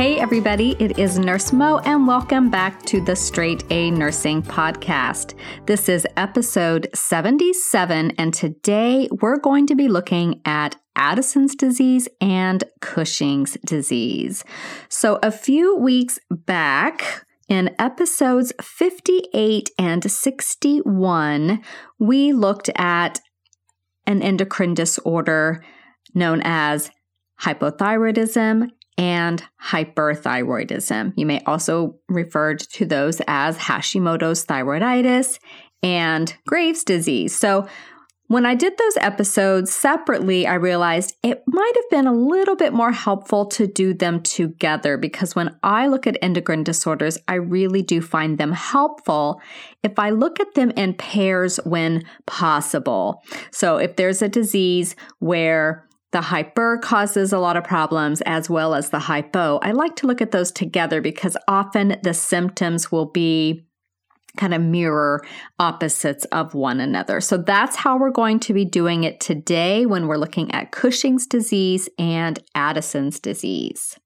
Hey, everybody, it is Nurse Mo, and welcome back to the Straight A Nursing Podcast. This is episode 77, and today we're going to be looking at Addison's disease and Cushing's disease. So, a few weeks back, in episodes 58 and 61, we looked at an endocrine disorder known as hypothyroidism and hyperthyroidism. You may also refer to those as Hashimoto's thyroiditis and Graves' disease. So, when I did those episodes separately, I realized it might have been a little bit more helpful to do them together because when I look at endocrine disorders, I really do find them helpful if I look at them in pairs when possible. So if there's a disease where the hyper causes a lot of problems as well as the hypo. I like to look at those together because often the symptoms will be kind of mirror opposites of one another. So that's how we're going to be doing it today when we're looking at Cushing's disease and Addison's disease.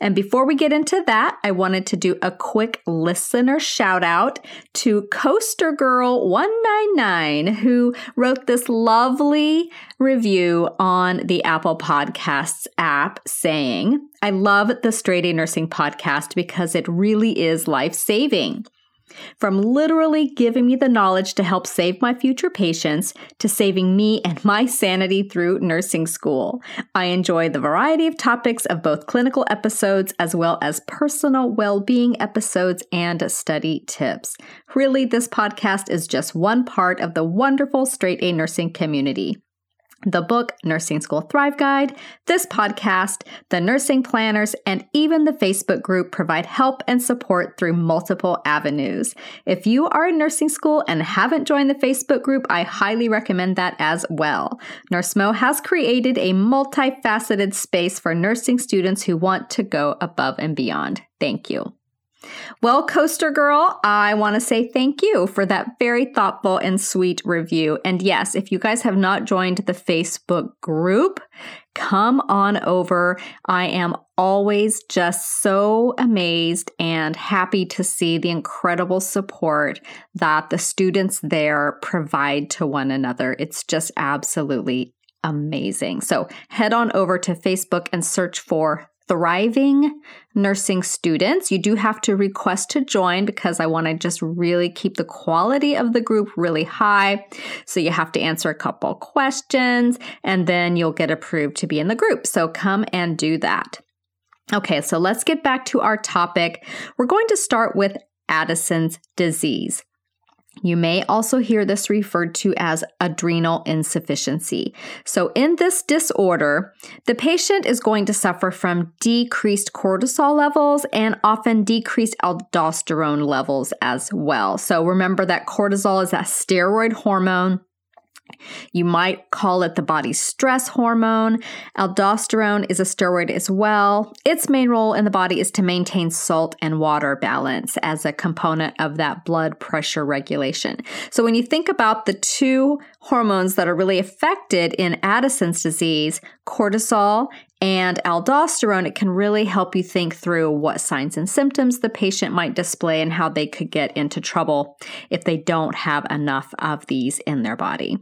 And before we get into that, I wanted to do a quick listener shout out to Coaster Girl 199 who wrote this lovely review on the Apple Podcasts app saying, I love the Straight A Nursing podcast because it really is life saving. From literally giving me the knowledge to help save my future patients to saving me and my sanity through nursing school. I enjoy the variety of topics of both clinical episodes as well as personal well being episodes and study tips. Really, this podcast is just one part of the wonderful straight A nursing community the book Nursing School Thrive Guide, this podcast, the nursing planners, and even the Facebook group provide help and support through multiple avenues. If you are in nursing school and haven't joined the Facebook group, I highly recommend that as well. NurseMo has created a multifaceted space for nursing students who want to go above and beyond. Thank you. Well, Coaster Girl, I want to say thank you for that very thoughtful and sweet review. And yes, if you guys have not joined the Facebook group, come on over. I am always just so amazed and happy to see the incredible support that the students there provide to one another. It's just absolutely amazing. So head on over to Facebook and search for thriving nursing students. You do have to request to join because I want to just really keep the quality of the group really high. So you have to answer a couple questions and then you'll get approved to be in the group. So come and do that. Okay, so let's get back to our topic. We're going to start with Addison's disease. You may also hear this referred to as adrenal insufficiency. So, in this disorder, the patient is going to suffer from decreased cortisol levels and often decreased aldosterone levels as well. So, remember that cortisol is a steroid hormone you might call it the body's stress hormone. Aldosterone is a steroid as well. Its main role in the body is to maintain salt and water balance as a component of that blood pressure regulation. So, when you think about the two hormones that are really affected in Addison's disease, cortisol and aldosterone, it can really help you think through what signs and symptoms the patient might display and how they could get into trouble if they don't have enough of these in their body.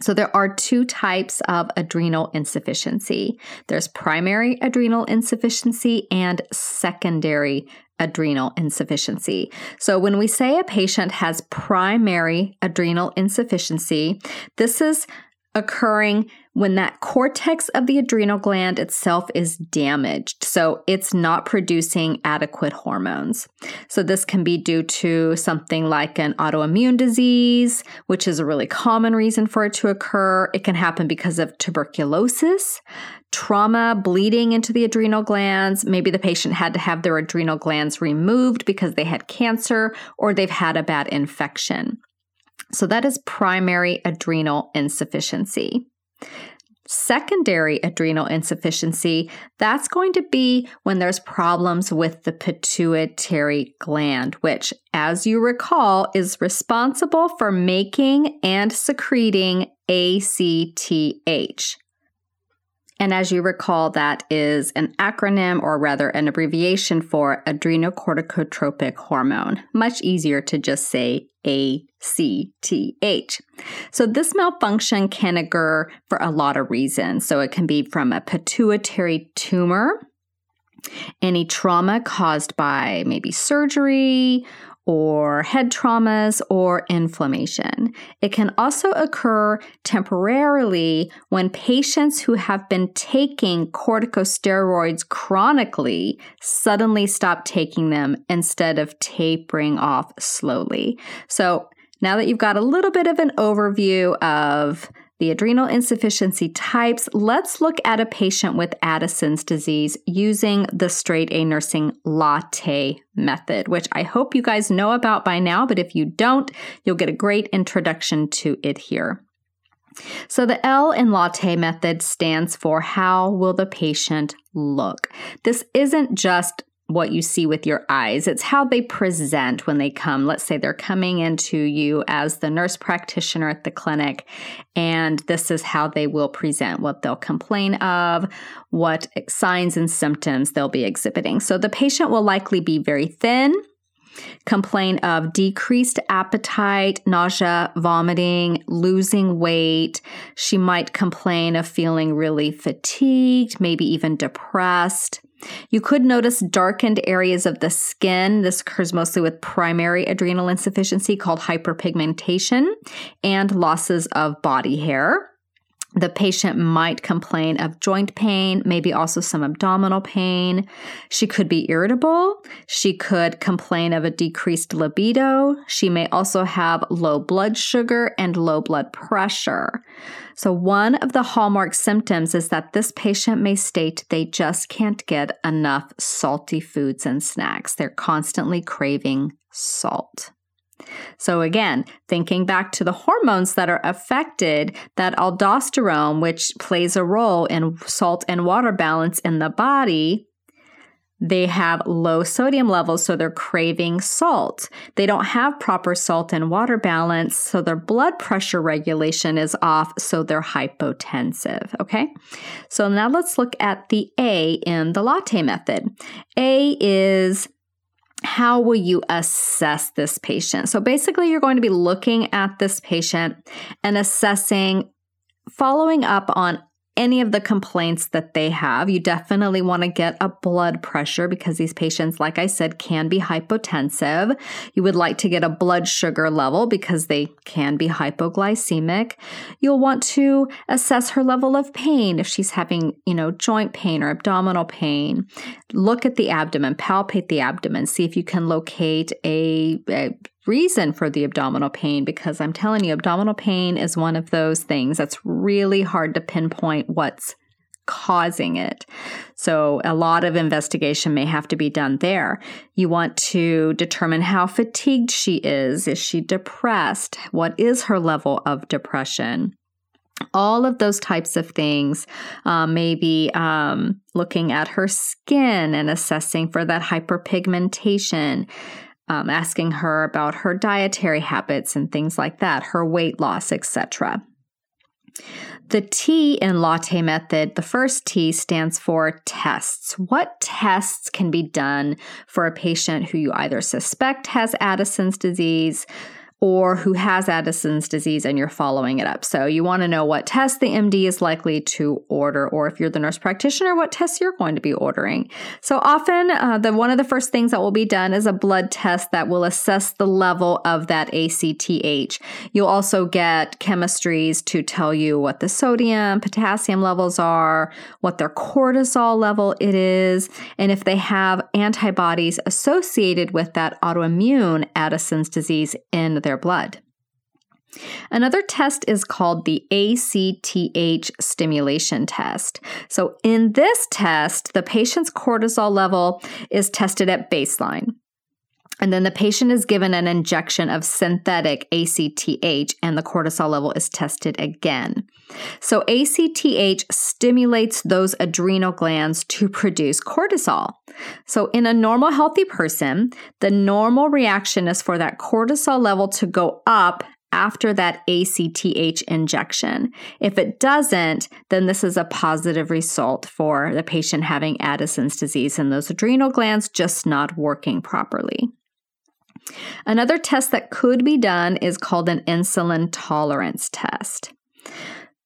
So, there are two types of adrenal insufficiency there's primary adrenal insufficiency and secondary adrenal insufficiency. So, when we say a patient has primary adrenal insufficiency, this is occurring when that cortex of the adrenal gland itself is damaged. So it's not producing adequate hormones. So this can be due to something like an autoimmune disease, which is a really common reason for it to occur. It can happen because of tuberculosis, trauma, bleeding into the adrenal glands. Maybe the patient had to have their adrenal glands removed because they had cancer or they've had a bad infection. So that is primary adrenal insufficiency. Secondary adrenal insufficiency, that's going to be when there's problems with the pituitary gland, which, as you recall, is responsible for making and secreting ACTH. And as you recall, that is an acronym or rather an abbreviation for adrenocorticotropic hormone. Much easier to just say ACTH. So this malfunction can occur for a lot of reasons. So it can be from a pituitary tumor, any trauma caused by maybe surgery or head traumas or inflammation. It can also occur temporarily when patients who have been taking corticosteroids chronically suddenly stop taking them instead of tapering off slowly. So now that you've got a little bit of an overview of the adrenal insufficiency types, let's look at a patient with Addison's disease using the straight A nursing latte method, which I hope you guys know about by now, but if you don't, you'll get a great introduction to it here. So the L in latte method stands for how will the patient look? This isn't just what you see with your eyes. It's how they present when they come. Let's say they're coming into you as the nurse practitioner at the clinic, and this is how they will present what they'll complain of, what signs and symptoms they'll be exhibiting. So the patient will likely be very thin. Complain of decreased appetite, nausea, vomiting, losing weight. She might complain of feeling really fatigued, maybe even depressed. You could notice darkened areas of the skin. This occurs mostly with primary adrenal insufficiency called hyperpigmentation and losses of body hair. The patient might complain of joint pain, maybe also some abdominal pain. She could be irritable. She could complain of a decreased libido. She may also have low blood sugar and low blood pressure. So, one of the hallmark symptoms is that this patient may state they just can't get enough salty foods and snacks. They're constantly craving salt. So, again, thinking back to the hormones that are affected, that aldosterone, which plays a role in salt and water balance in the body, they have low sodium levels, so they're craving salt. They don't have proper salt and water balance, so their blood pressure regulation is off, so they're hypotensive. Okay, so now let's look at the A in the latte method. A is how will you assess this patient? So basically, you're going to be looking at this patient and assessing, following up on any of the complaints that they have. You definitely want to get a blood pressure because these patients, like I said, can be hypotensive. You would like to get a blood sugar level because they can be hypoglycemic. You'll want to assess her level of pain if she's having, you know, joint pain or abdominal pain. Look at the abdomen, palpate the abdomen, see if you can locate a, a reason for the abdominal pain because I'm telling you, abdominal pain is one of those things that's really hard to pinpoint what's causing it. So, a lot of investigation may have to be done there. You want to determine how fatigued she is. Is she depressed? What is her level of depression? all of those types of things. Um, maybe um, looking at her skin and assessing for that hyperpigmentation um, asking her about her dietary habits and things like that, her weight loss, etc. The T in latte method, the first T stands for tests. What tests can be done for a patient who you either suspect has Addison's disease, or who has Addison's disease and you're following it up. So you want to know what test the MD is likely to order, or if you're the nurse practitioner, what tests you're going to be ordering. So often, uh, the one of the first things that will be done is a blood test that will assess the level of that ACTH. You'll also get chemistries to tell you what the sodium, potassium levels are, what their cortisol level it is, and if they have antibodies associated with that autoimmune Addison's disease in their their blood. Another test is called the ACTH stimulation test. So, in this test, the patient's cortisol level is tested at baseline. And then the patient is given an injection of synthetic ACTH, and the cortisol level is tested again. So, ACTH stimulates those adrenal glands to produce cortisol. So, in a normal, healthy person, the normal reaction is for that cortisol level to go up after that ACTH injection. If it doesn't, then this is a positive result for the patient having Addison's disease and those adrenal glands just not working properly. Another test that could be done is called an insulin tolerance test.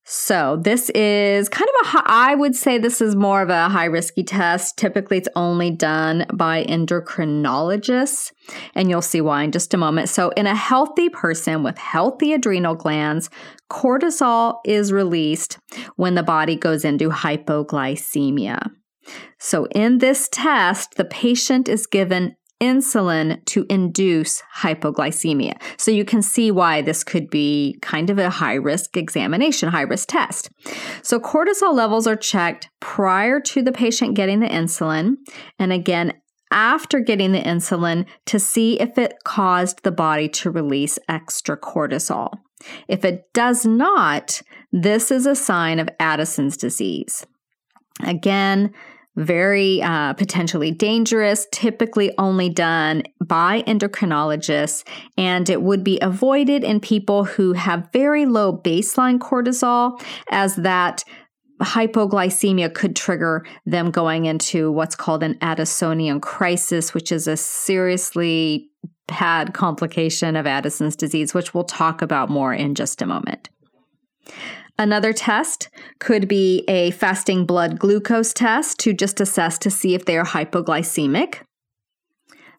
So, this is kind of a, I would say this is more of a high risky test. Typically, it's only done by endocrinologists, and you'll see why in just a moment. So, in a healthy person with healthy adrenal glands, cortisol is released when the body goes into hypoglycemia. So, in this test, the patient is given insulin to induce hypoglycemia. So you can see why this could be kind of a high risk examination, high risk test. So cortisol levels are checked prior to the patient getting the insulin and again after getting the insulin to see if it caused the body to release extra cortisol. If it does not, this is a sign of Addison's disease. Again, very uh, potentially dangerous, typically only done by endocrinologists, and it would be avoided in people who have very low baseline cortisol, as that hypoglycemia could trigger them going into what's called an Addisonian crisis, which is a seriously bad complication of Addison's disease, which we'll talk about more in just a moment. Another test could be a fasting blood glucose test to just assess to see if they are hypoglycemic.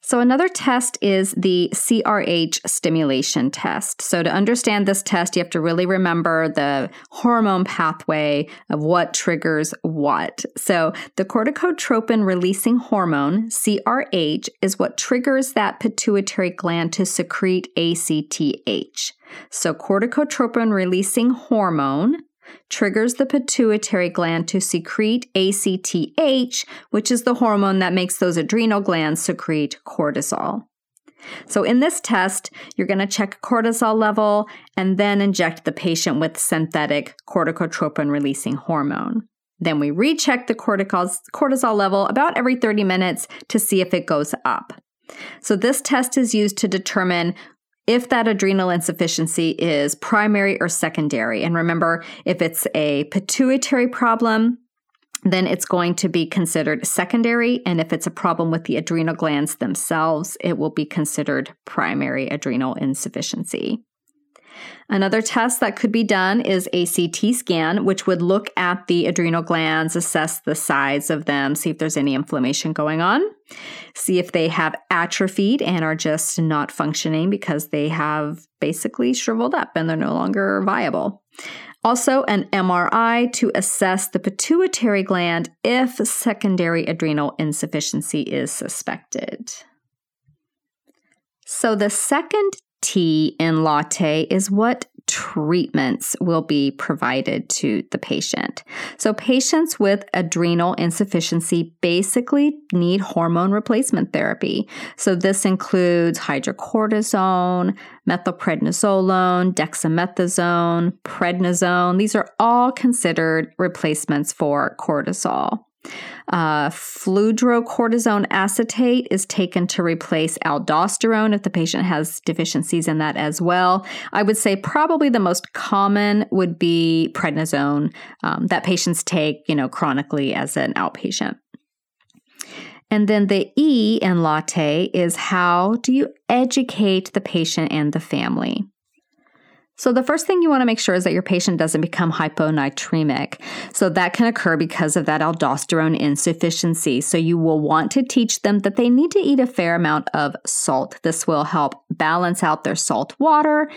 So, another test is the CRH stimulation test. So, to understand this test, you have to really remember the hormone pathway of what triggers what. So, the corticotropin releasing hormone, CRH, is what triggers that pituitary gland to secrete ACTH. So, corticotropin releasing hormone triggers the pituitary gland to secrete ACTH, which is the hormone that makes those adrenal glands secrete cortisol. So, in this test, you're going to check cortisol level and then inject the patient with synthetic corticotropin releasing hormone. Then we recheck the cortisol level about every 30 minutes to see if it goes up. So, this test is used to determine if that adrenal insufficiency is primary or secondary. And remember, if it's a pituitary problem, then it's going to be considered secondary. And if it's a problem with the adrenal glands themselves, it will be considered primary adrenal insufficiency. Another test that could be done is a CT scan, which would look at the adrenal glands, assess the size of them, see if there's any inflammation going on, see if they have atrophied and are just not functioning because they have basically shriveled up and they're no longer viable. Also, an MRI to assess the pituitary gland if secondary adrenal insufficiency is suspected. So, the second T in latte is what treatments will be provided to the patient. So, patients with adrenal insufficiency basically need hormone replacement therapy. So, this includes hydrocortisone, methylprednisolone, dexamethasone, prednisone. These are all considered replacements for cortisol. Uh, fludrocortisone acetate is taken to replace aldosterone if the patient has deficiencies in that as well. I would say probably the most common would be prednisone um, that patients take, you know, chronically as an outpatient. And then the E in latte is how do you educate the patient and the family? So, the first thing you want to make sure is that your patient doesn't become hyponatremic. So, that can occur because of that aldosterone insufficiency. So, you will want to teach them that they need to eat a fair amount of salt. This will help balance out their salt water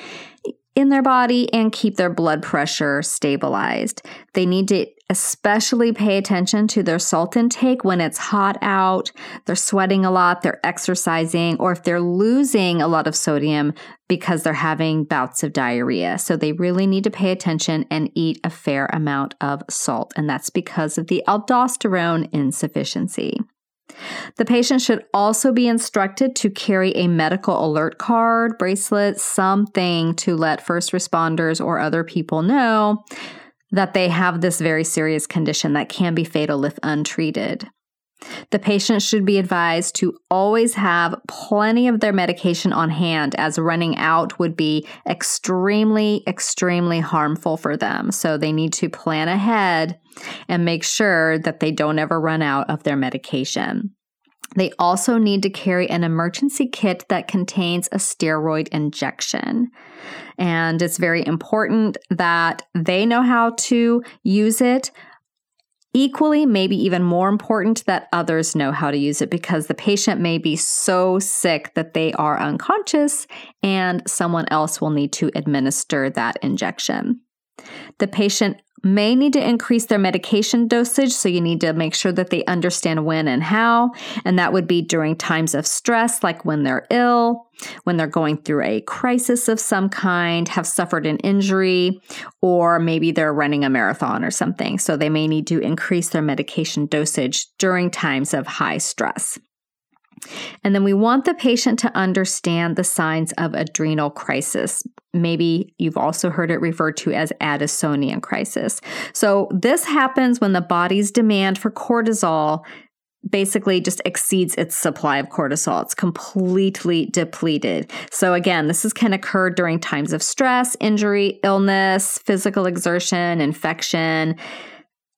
in their body and keep their blood pressure stabilized. They need to especially pay attention to their salt intake when it's hot out, they're sweating a lot, they're exercising, or if they're losing a lot of sodium because they're having bouts of diarrhea. So they really need to pay attention and eat a fair amount of salt. And that's because of the aldosterone insufficiency. The patient should also be instructed to carry a medical alert card, bracelet, something to let first responders or other people know that they have this very serious condition that can be fatal if untreated. The patient should be advised to always have plenty of their medication on hand, as running out would be extremely, extremely harmful for them. So they need to plan ahead and make sure that they don't ever run out of their medication. They also need to carry an emergency kit that contains a steroid injection. And it's very important that they know how to use it. Equally, maybe even more important that others know how to use it because the patient may be so sick that they are unconscious and someone else will need to administer that injection. The patient may need to increase their medication dosage, so you need to make sure that they understand when and how. And that would be during times of stress, like when they're ill, when they're going through a crisis of some kind, have suffered an injury, or maybe they're running a marathon or something. So they may need to increase their medication dosage during times of high stress. And then we want the patient to understand the signs of adrenal crisis. Maybe you've also heard it referred to as Addisonian crisis. So, this happens when the body's demand for cortisol basically just exceeds its supply of cortisol. It's completely depleted. So, again, this is, can occur during times of stress, injury, illness, physical exertion, infection,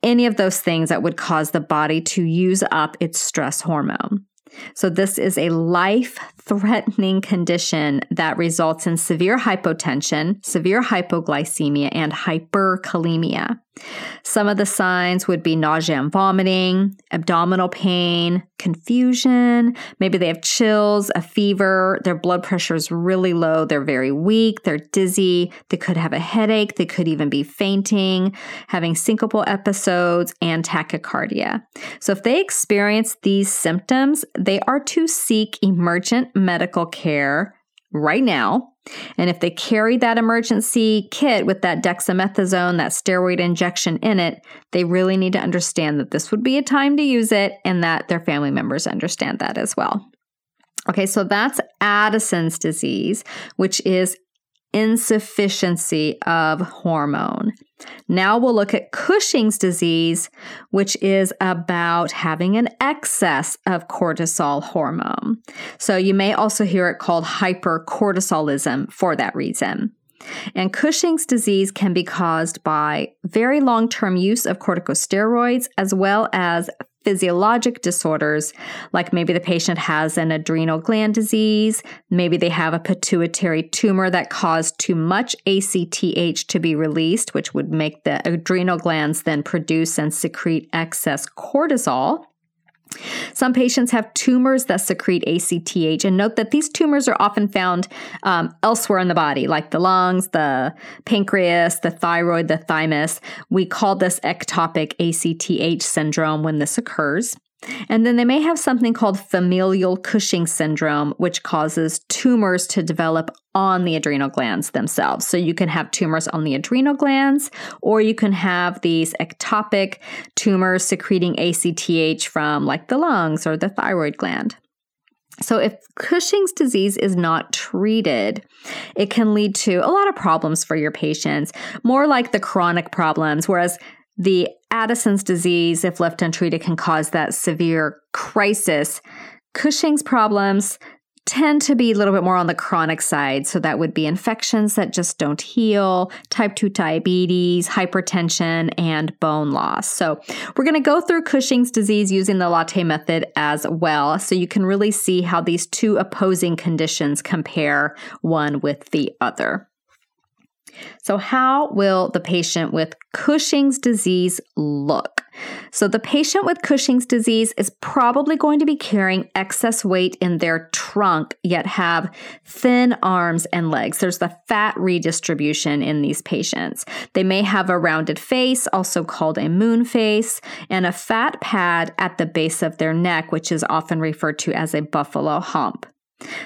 any of those things that would cause the body to use up its stress hormone. So, this is a life threatening condition that results in severe hypotension, severe hypoglycemia, and hyperkalemia. Some of the signs would be nausea and vomiting, abdominal pain, confusion. Maybe they have chills, a fever, their blood pressure is really low, they're very weak, they're dizzy, they could have a headache, they could even be fainting, having syncopal episodes, and tachycardia. So, if they experience these symptoms, they are to seek emergent medical care right now. And if they carry that emergency kit with that dexamethasone, that steroid injection in it, they really need to understand that this would be a time to use it and that their family members understand that as well. Okay, so that's Addison's disease, which is insufficiency of hormone. Now we'll look at Cushing's disease, which is about having an excess of cortisol hormone. So you may also hear it called hypercortisolism for that reason. And Cushing's disease can be caused by very long term use of corticosteroids as well as physiologic disorders, like maybe the patient has an adrenal gland disease, maybe they have a pituitary tumor that caused too much ACTH to be released, which would make the adrenal glands then produce and secrete excess cortisol. Some patients have tumors that secrete ACTH, and note that these tumors are often found um, elsewhere in the body, like the lungs, the pancreas, the thyroid, the thymus. We call this ectopic ACTH syndrome when this occurs. And then they may have something called familial Cushing syndrome, which causes tumors to develop on the adrenal glands themselves. So you can have tumors on the adrenal glands, or you can have these ectopic tumors secreting ACTH from like the lungs or the thyroid gland. So, if Cushing's disease is not treated, it can lead to a lot of problems for your patients, more like the chronic problems, whereas the Addison's disease, if left untreated, can cause that severe crisis. Cushing's problems tend to be a little bit more on the chronic side. So that would be infections that just don't heal, type 2 diabetes, hypertension, and bone loss. So we're going to go through Cushing's disease using the latte method as well. So you can really see how these two opposing conditions compare one with the other. So, how will the patient with Cushing's disease look? So, the patient with Cushing's disease is probably going to be carrying excess weight in their trunk, yet have thin arms and legs. There's the fat redistribution in these patients. They may have a rounded face, also called a moon face, and a fat pad at the base of their neck, which is often referred to as a buffalo hump.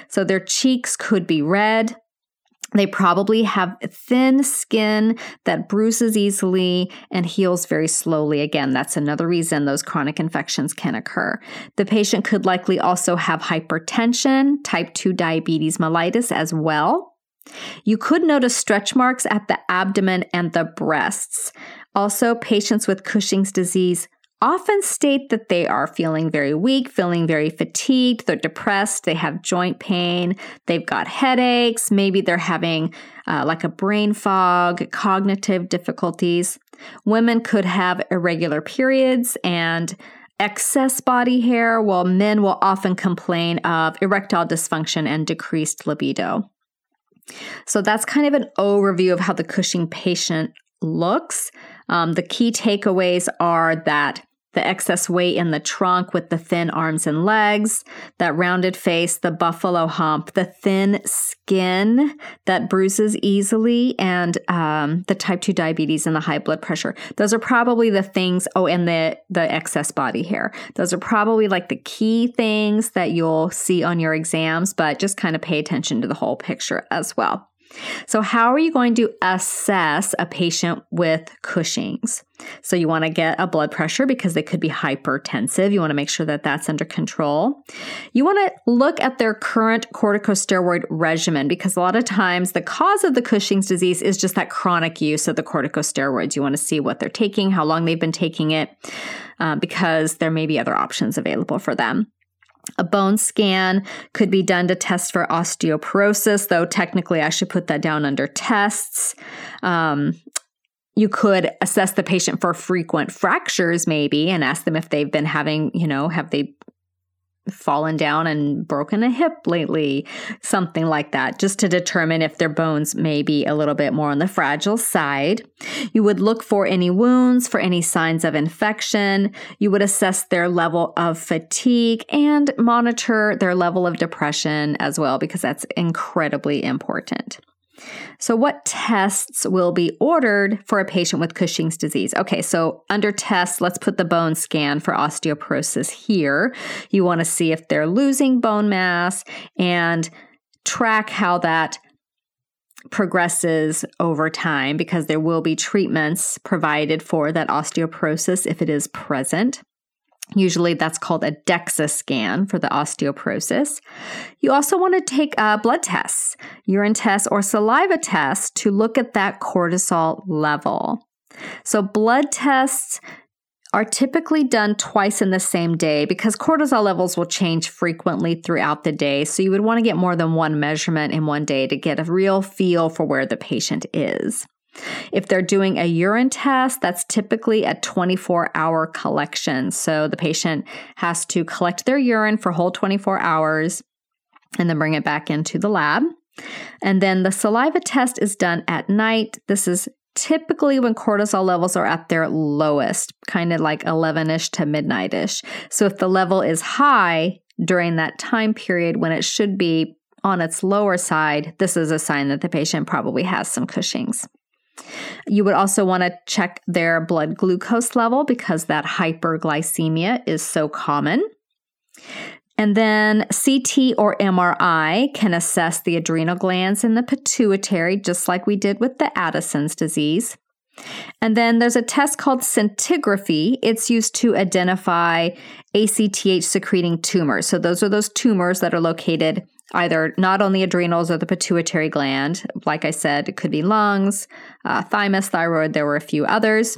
So, their cheeks could be red, they probably have thin skin that bruises easily and heals very slowly. Again, that's another reason those chronic infections can occur. The patient could likely also have hypertension, type 2 diabetes mellitus as well. You could notice stretch marks at the abdomen and the breasts. Also, patients with Cushing's disease often state that they are feeling very weak, feeling very fatigued, they're depressed, they have joint pain, they've got headaches, maybe they're having uh, like a brain fog, cognitive difficulties. Women could have irregular periods and excess body hair, while men will often complain of erectile dysfunction and decreased libido. So that's kind of an overview of how the Cushing patient looks. Um, the key takeaways are that the excess weight in the trunk with the thin arms and legs, that rounded face, the buffalo hump, the thin skin that bruises easily, and um, the type 2 diabetes and the high blood pressure. Those are probably the things. Oh, and the, the excess body hair. Those are probably like the key things that you'll see on your exams, but just kind of pay attention to the whole picture as well. So, how are you going to assess a patient with Cushing's? So, you want to get a blood pressure because they could be hypertensive. You want to make sure that that's under control. You want to look at their current corticosteroid regimen because a lot of times the cause of the Cushing's disease is just that chronic use of the corticosteroids. You want to see what they're taking, how long they've been taking it, uh, because there may be other options available for them. A bone scan could be done to test for osteoporosis, though technically I should put that down under tests. Um, you could assess the patient for frequent fractures, maybe, and ask them if they've been having, you know, have they fallen down and broken a hip lately, something like that, just to determine if their bones may be a little bit more on the fragile side. You would look for any wounds, for any signs of infection. You would assess their level of fatigue and monitor their level of depression as well, because that's incredibly important. So, what tests will be ordered for a patient with Cushing's disease? Okay, so under tests, let's put the bone scan for osteoporosis here. You want to see if they're losing bone mass and track how that progresses over time because there will be treatments provided for that osteoporosis if it is present. Usually that's called a DEXA scan for the osteoporosis. You also want to take uh, blood tests, urine tests, or saliva tests to look at that cortisol level. So, blood tests are typically done twice in the same day because cortisol levels will change frequently throughout the day. So, you would want to get more than one measurement in one day to get a real feel for where the patient is. If they're doing a urine test, that's typically a 24 hour collection. So the patient has to collect their urine for whole 24 hours and then bring it back into the lab. And then the saliva test is done at night. This is typically when cortisol levels are at their lowest, kind of like 11 ish to midnight ish. So if the level is high during that time period when it should be on its lower side, this is a sign that the patient probably has some Cushing's. You would also want to check their blood glucose level because that hyperglycemia is so common. And then CT or MRI can assess the adrenal glands in the pituitary, just like we did with the Addison's disease. And then there's a test called scintigraphy. It's used to identify ACTH secreting tumors. So those are those tumors that are located either not on the adrenals or the pituitary gland. Like I said, it could be lungs, uh, thymus, thyroid. There were a few others.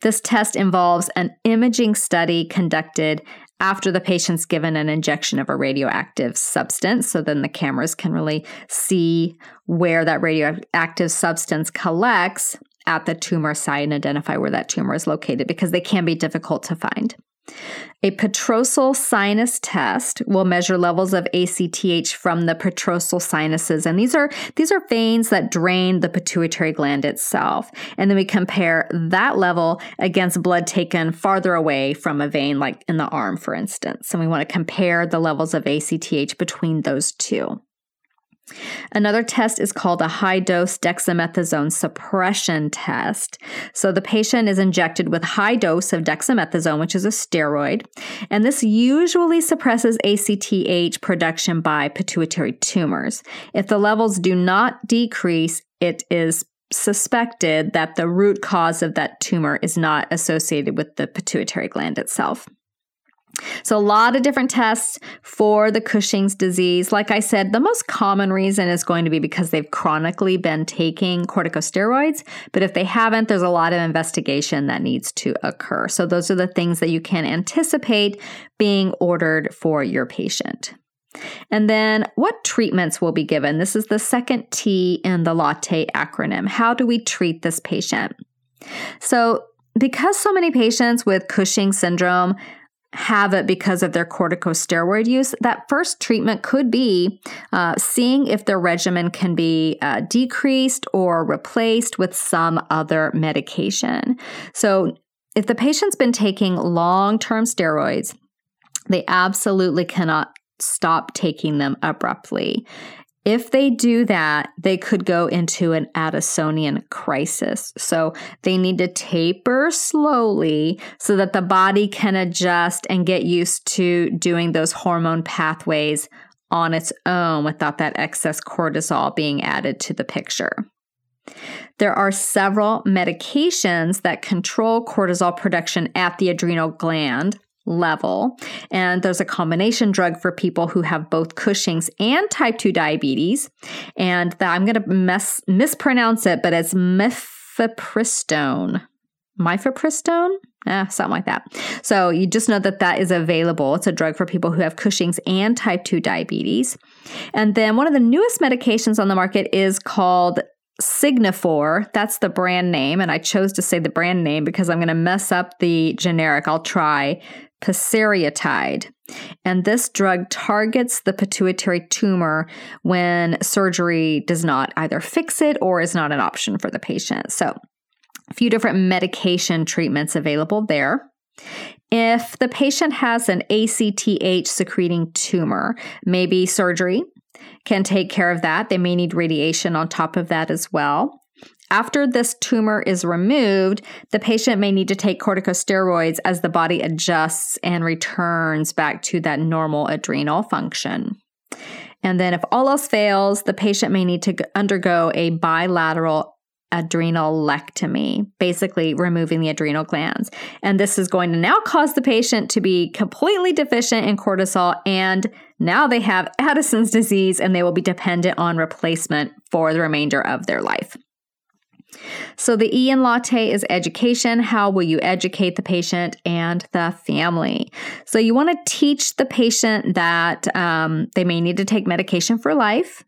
This test involves an imaging study conducted after the patient's given an injection of a radioactive substance. So then the cameras can really see where that radioactive substance collects at the tumor site and identify where that tumor is located because they can be difficult to find. A petrosal sinus test will measure levels of ACTH from the petrosal sinuses and these are these are veins that drain the pituitary gland itself. And then we compare that level against blood taken farther away from a vein like in the arm for instance. And we want to compare the levels of ACTH between those two. Another test is called a high dose dexamethasone suppression test. So the patient is injected with high dose of dexamethasone, which is a steroid, and this usually suppresses ACTH production by pituitary tumors. If the levels do not decrease, it is suspected that the root cause of that tumor is not associated with the pituitary gland itself. So, a lot of different tests for the Cushing's disease. Like I said, the most common reason is going to be because they've chronically been taking corticosteroids. But if they haven't, there's a lot of investigation that needs to occur. So, those are the things that you can anticipate being ordered for your patient. And then, what treatments will be given? This is the second T in the latte acronym. How do we treat this patient? So, because so many patients with Cushing syndrome have it because of their corticosteroid use, that first treatment could be uh, seeing if their regimen can be uh, decreased or replaced with some other medication. So, if the patient's been taking long term steroids, they absolutely cannot stop taking them abruptly. If they do that, they could go into an Addisonian crisis. So they need to taper slowly so that the body can adjust and get used to doing those hormone pathways on its own without that excess cortisol being added to the picture. There are several medications that control cortisol production at the adrenal gland level. And there's a combination drug for people who have both Cushing's and type 2 diabetes. And the, I'm going to mess, mispronounce it, but it's mifepristone. Mifepristone? Eh, something like that. So you just know that that is available. It's a drug for people who have Cushing's and type 2 diabetes. And then one of the newest medications on the market is called Signifor, that's the brand name, and I chose to say the brand name because I'm going to mess up the generic. I'll try pasireotide. And this drug targets the pituitary tumor when surgery does not either fix it or is not an option for the patient. So, a few different medication treatments available there. If the patient has an ACTH secreting tumor, maybe surgery can take care of that. They may need radiation on top of that as well. After this tumor is removed, the patient may need to take corticosteroids as the body adjusts and returns back to that normal adrenal function. And then, if all else fails, the patient may need to undergo a bilateral adrenalectomy, basically removing the adrenal glands. And this is going to now cause the patient to be completely deficient in cortisol, and now they have Addison's disease and they will be dependent on replacement for the remainder of their life. So, the E in latte is education. How will you educate the patient and the family? So, you want to teach the patient that um, they may need to take medication for life.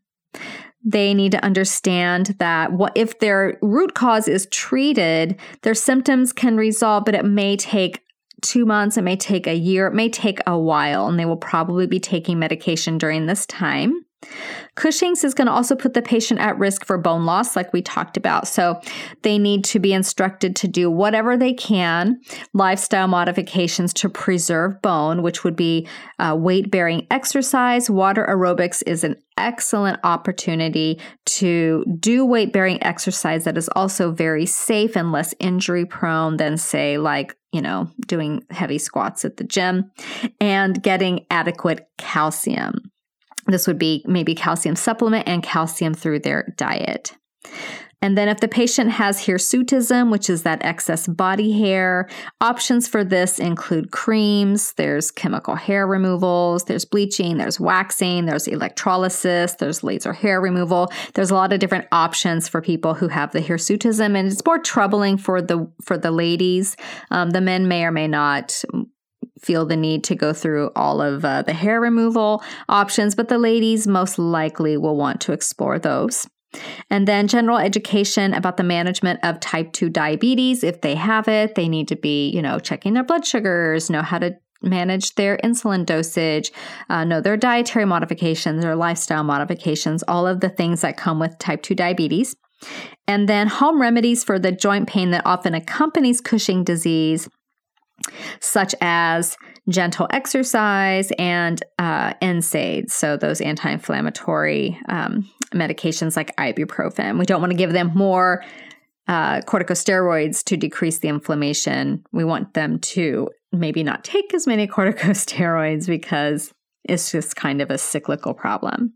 They need to understand that what if their root cause is treated, their symptoms can resolve, but it may take two months, it may take a year, it may take a while, and they will probably be taking medication during this time. Cushing's is going to also put the patient at risk for bone loss, like we talked about. So they need to be instructed to do whatever they can, lifestyle modifications to preserve bone, which would be uh, weight bearing exercise. Water aerobics is an excellent opportunity to do weight bearing exercise that is also very safe and less injury prone than, say, like you know, doing heavy squats at the gym and getting adequate calcium. This would be maybe calcium supplement and calcium through their diet. And then, if the patient has hirsutism, which is that excess body hair, options for this include creams, there's chemical hair removals, there's bleaching, there's waxing, there's electrolysis, there's laser hair removal. There's a lot of different options for people who have the hirsutism, and it's more troubling for the for the ladies. Um, the men may or may not feel the need to go through all of uh, the hair removal options, but the ladies most likely will want to explore those. And then general education about the management of type 2 diabetes. If they have it, they need to be, you know, checking their blood sugars, know how to manage their insulin dosage, uh, know their dietary modifications, their lifestyle modifications, all of the things that come with type 2 diabetes. And then home remedies for the joint pain that often accompanies Cushing disease such as gentle exercise and uh, NSAIDs, so those anti inflammatory um, medications like ibuprofen. We don't want to give them more uh, corticosteroids to decrease the inflammation. We want them to maybe not take as many corticosteroids because it's just kind of a cyclical problem.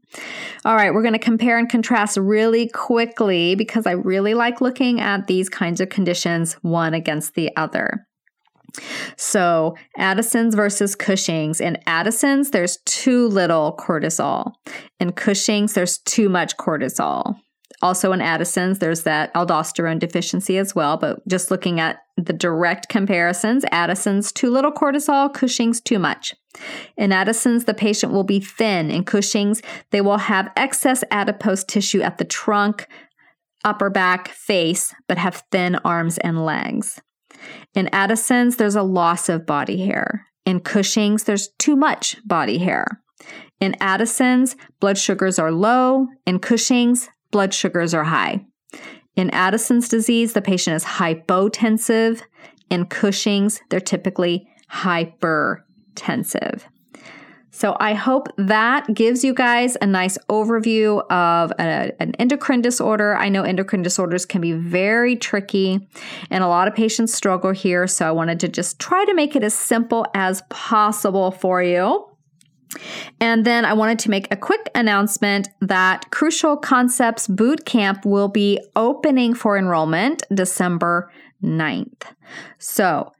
All right, we're going to compare and contrast really quickly because I really like looking at these kinds of conditions one against the other. So, Addison's versus Cushing's. In Addison's, there's too little cortisol. In Cushing's, there's too much cortisol. Also, in Addison's, there's that aldosterone deficiency as well. But just looking at the direct comparisons, Addison's too little cortisol, Cushing's too much. In Addison's, the patient will be thin. In Cushing's, they will have excess adipose tissue at the trunk, upper back, face, but have thin arms and legs. In Addison's, there's a loss of body hair. In Cushing's, there's too much body hair. In Addison's, blood sugars are low. In Cushing's, blood sugars are high. In Addison's disease, the patient is hypotensive. In Cushing's, they're typically hypertensive. So I hope that gives you guys a nice overview of a, an endocrine disorder. I know endocrine disorders can be very tricky and a lot of patients struggle here. So I wanted to just try to make it as simple as possible for you. And then I wanted to make a quick announcement that Crucial Concepts Boot Camp will be opening for enrollment December 9th. So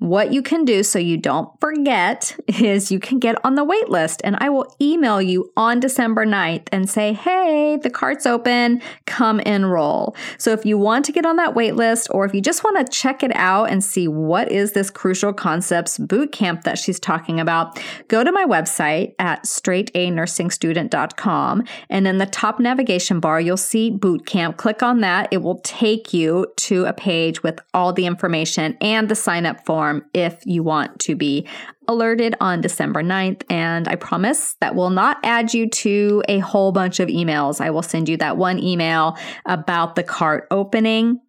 what you can do so you don't forget is you can get on the wait list and I will email you on December 9th and say, hey, the cart's open, come enroll. So if you want to get on that wait list or if you just want to check it out and see what is this Crucial Concepts boot camp that she's talking about, go to my website at straightanursingstudent.com and in the top navigation bar, you'll see boot camp. Click on that. It will take you to a page with all the information and the sign up form if you want to be alerted on December 9th. And I promise that will not add you to a whole bunch of emails. I will send you that one email about the cart opening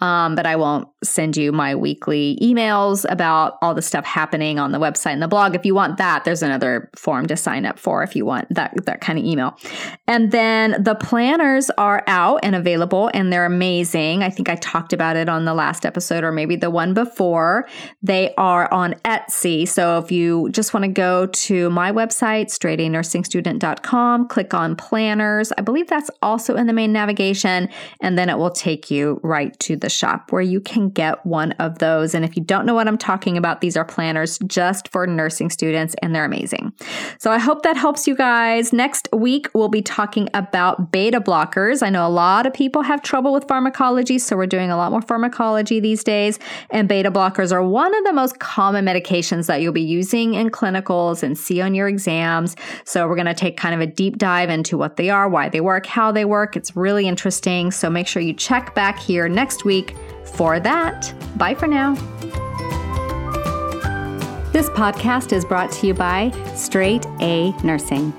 um, but I won't send you my weekly emails about all the stuff happening on the website and the blog. If you want that, there's another form to sign up for if you want that, that kind of email. And then the planners are out and available and they're amazing. I think I talked about it on the last episode or maybe the one before. They are on Etsy. So if you just want to go to my website, straightanursingstudent.com, click on planners. I believe that's also in the main navigation and then it will take you right to the shop where you can get one of those. And if you don't know what I'm talking about, these are planners just for nursing students and they're amazing. So I hope that helps you guys. Next week, we'll be talking about beta blockers. I know a lot of people have trouble with pharmacology, so we're doing a lot more pharmacology these days. And beta blockers are one of the most common medications that you'll be using in clinicals and see on your exams. So we're going to take kind of a deep dive into what they are, why they work, how they work. It's really interesting. So make sure you check back here next next week for that. Bye for now. This podcast is brought to you by Straight A Nursing.